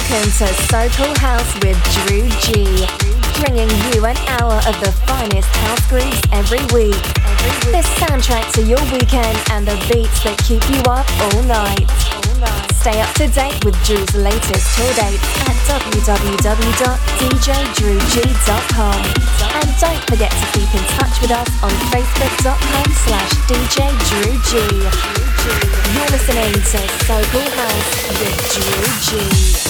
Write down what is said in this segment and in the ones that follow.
Welcome to So Cool House with Drew G, bringing you an hour of the finest house grooves every week. The soundtrack to your weekend and the beats that keep you up all night. Stay up to date with Drew's latest tour dates at www.djdrewg.com. And don't forget to keep in touch with us on facebook.com slash djdrewg. You're listening to So Cool House with Drew G.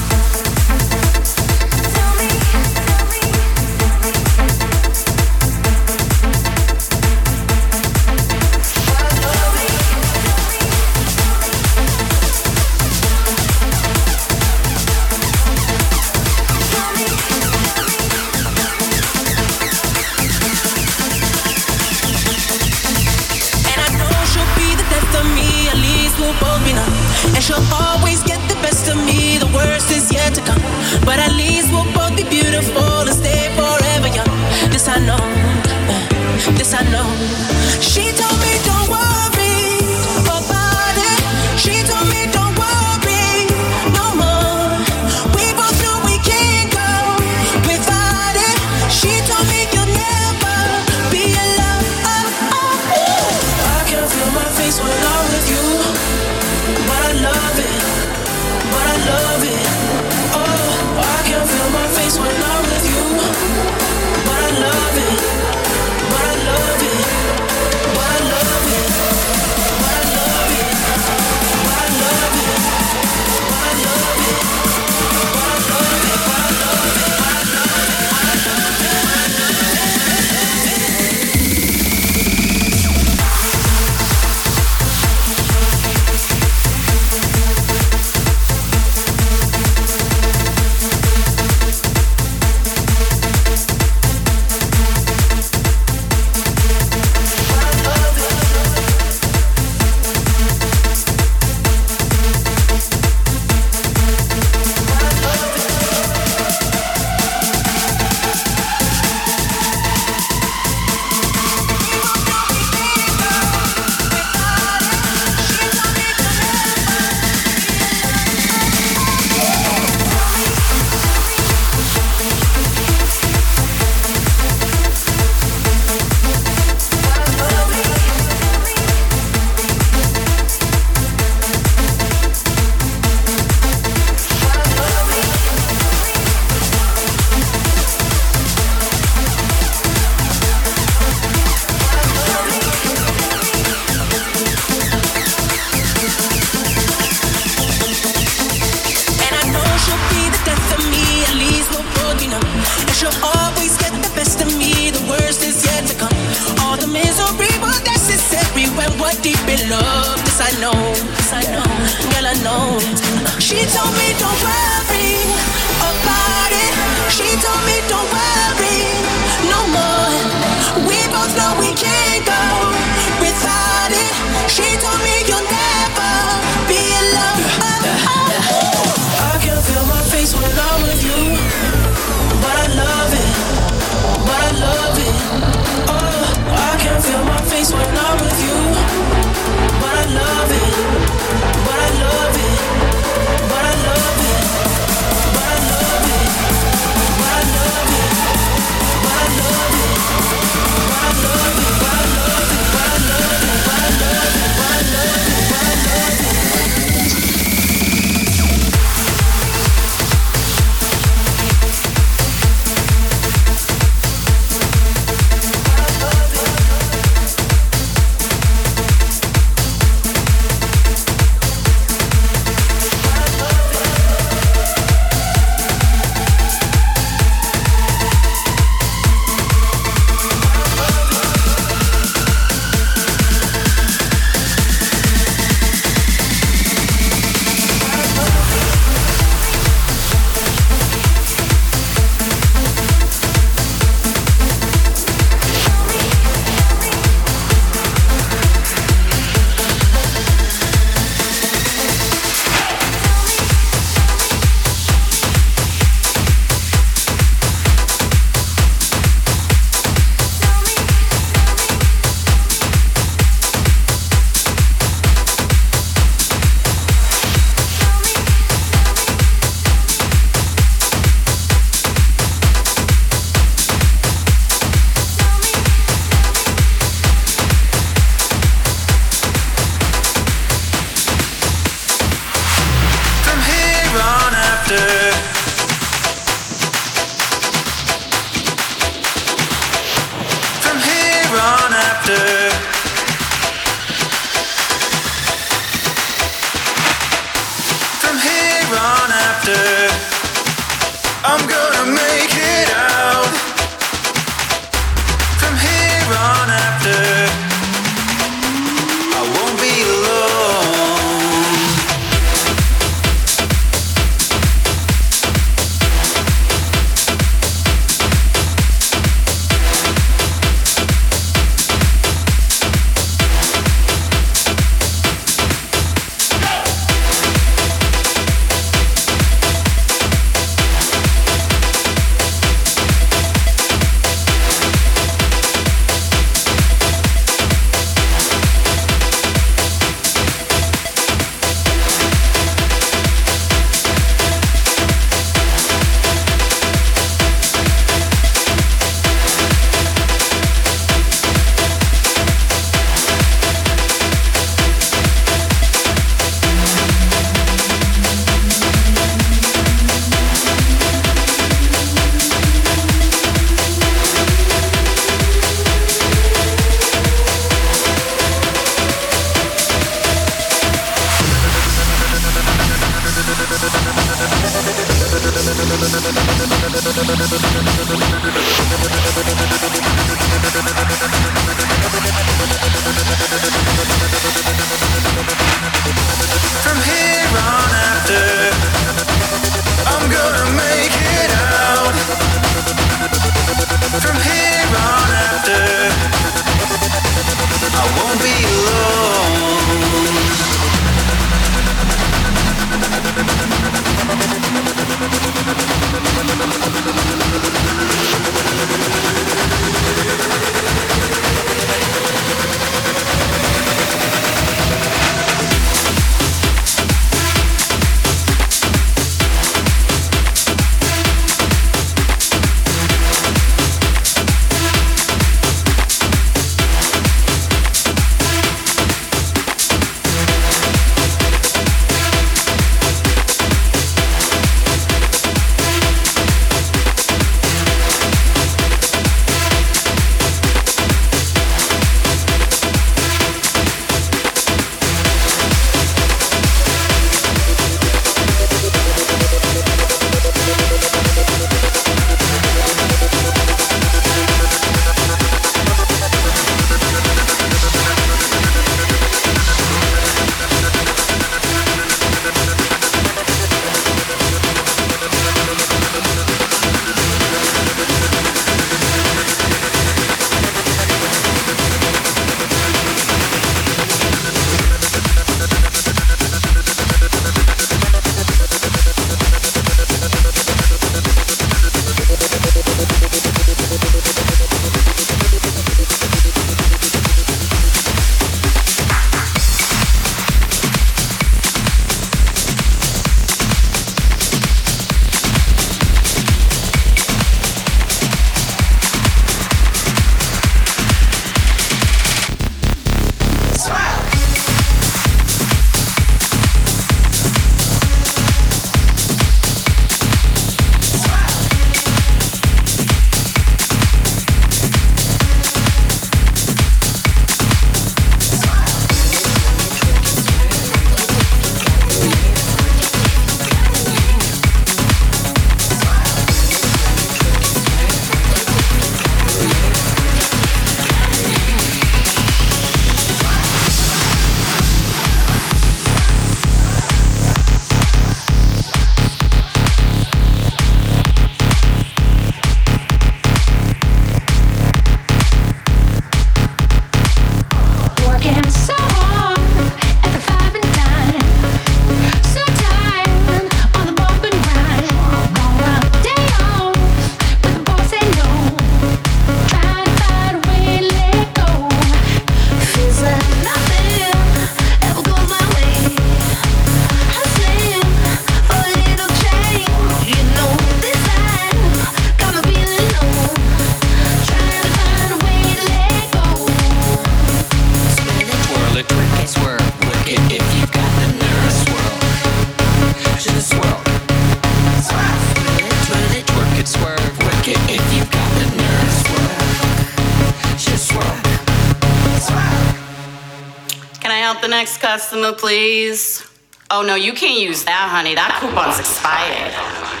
customer, please? Oh no, you can't use that, honey. That coupon's expired.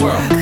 Work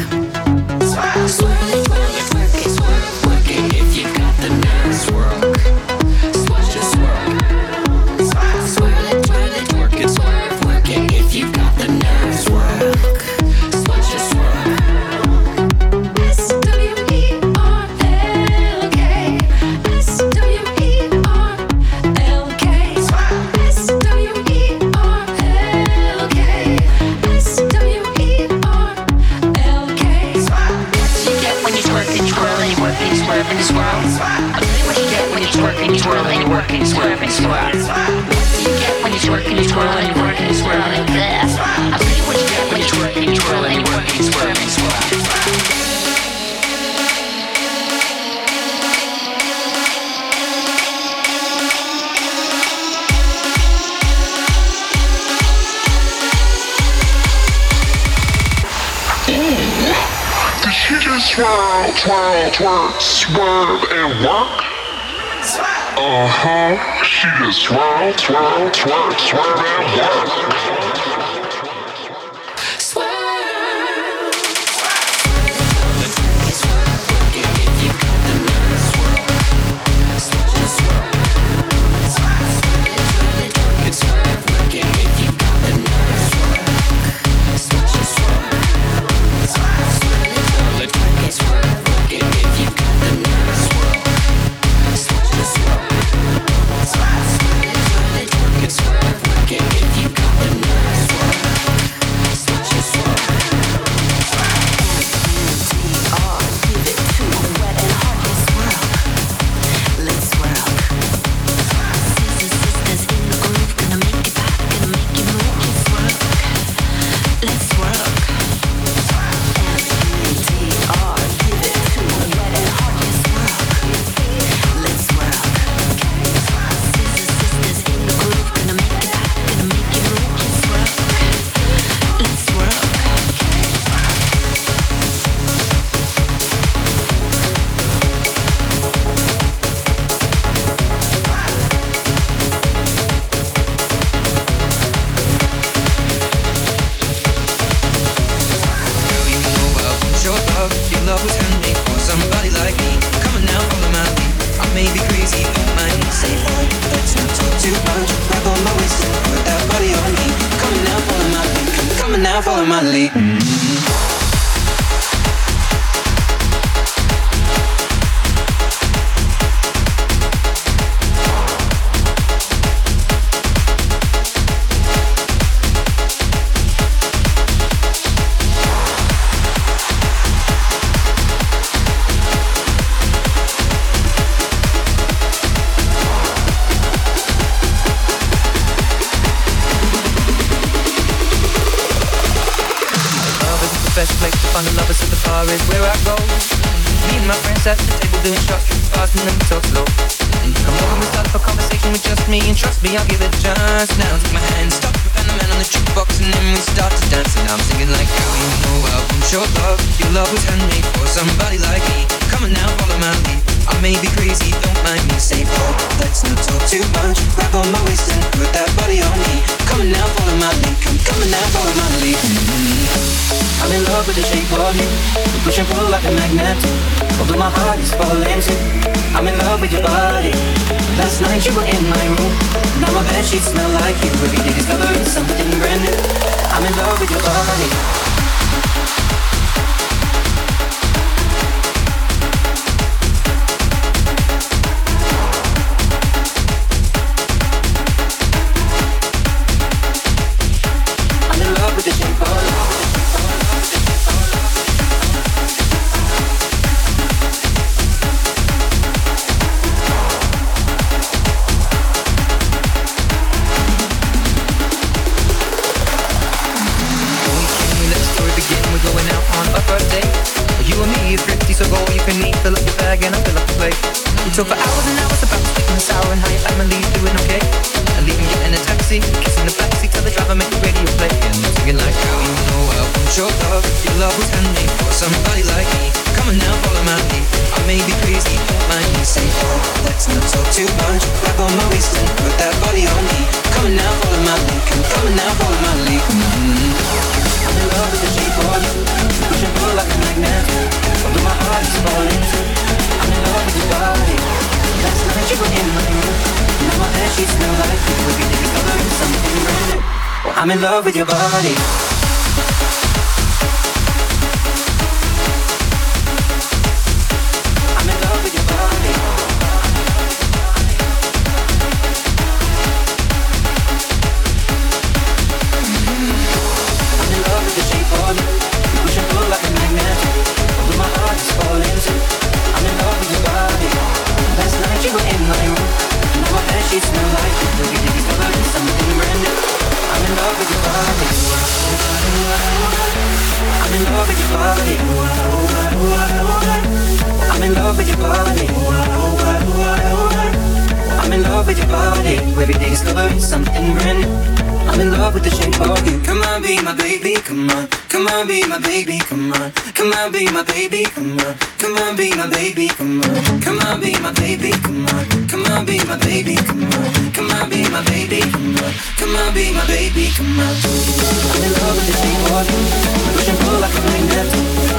I'm pull like a magnet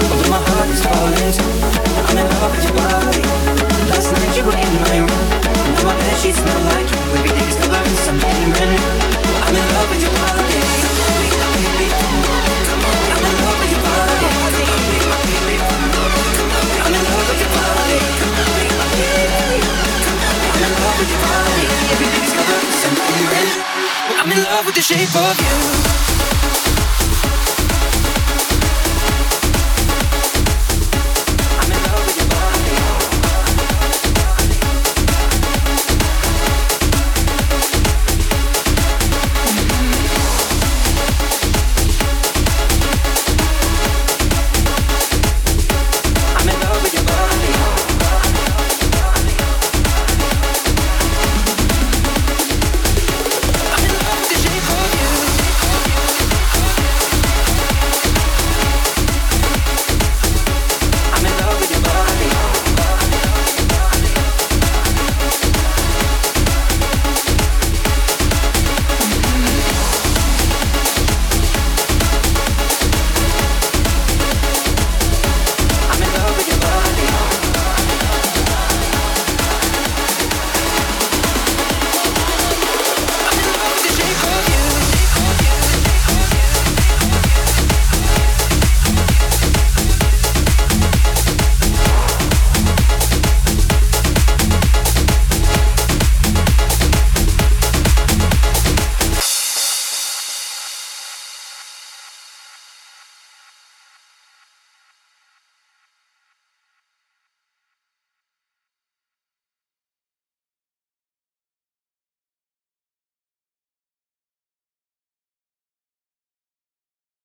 Although my heart is falling I'm in love with your body Last night you were in my room Now my bed sheets smell like you Every day discovering something brand new I'm in love with your body I'm in love with your body I'm in love with your body I'm in love with your body something I'm in love with the shape of you.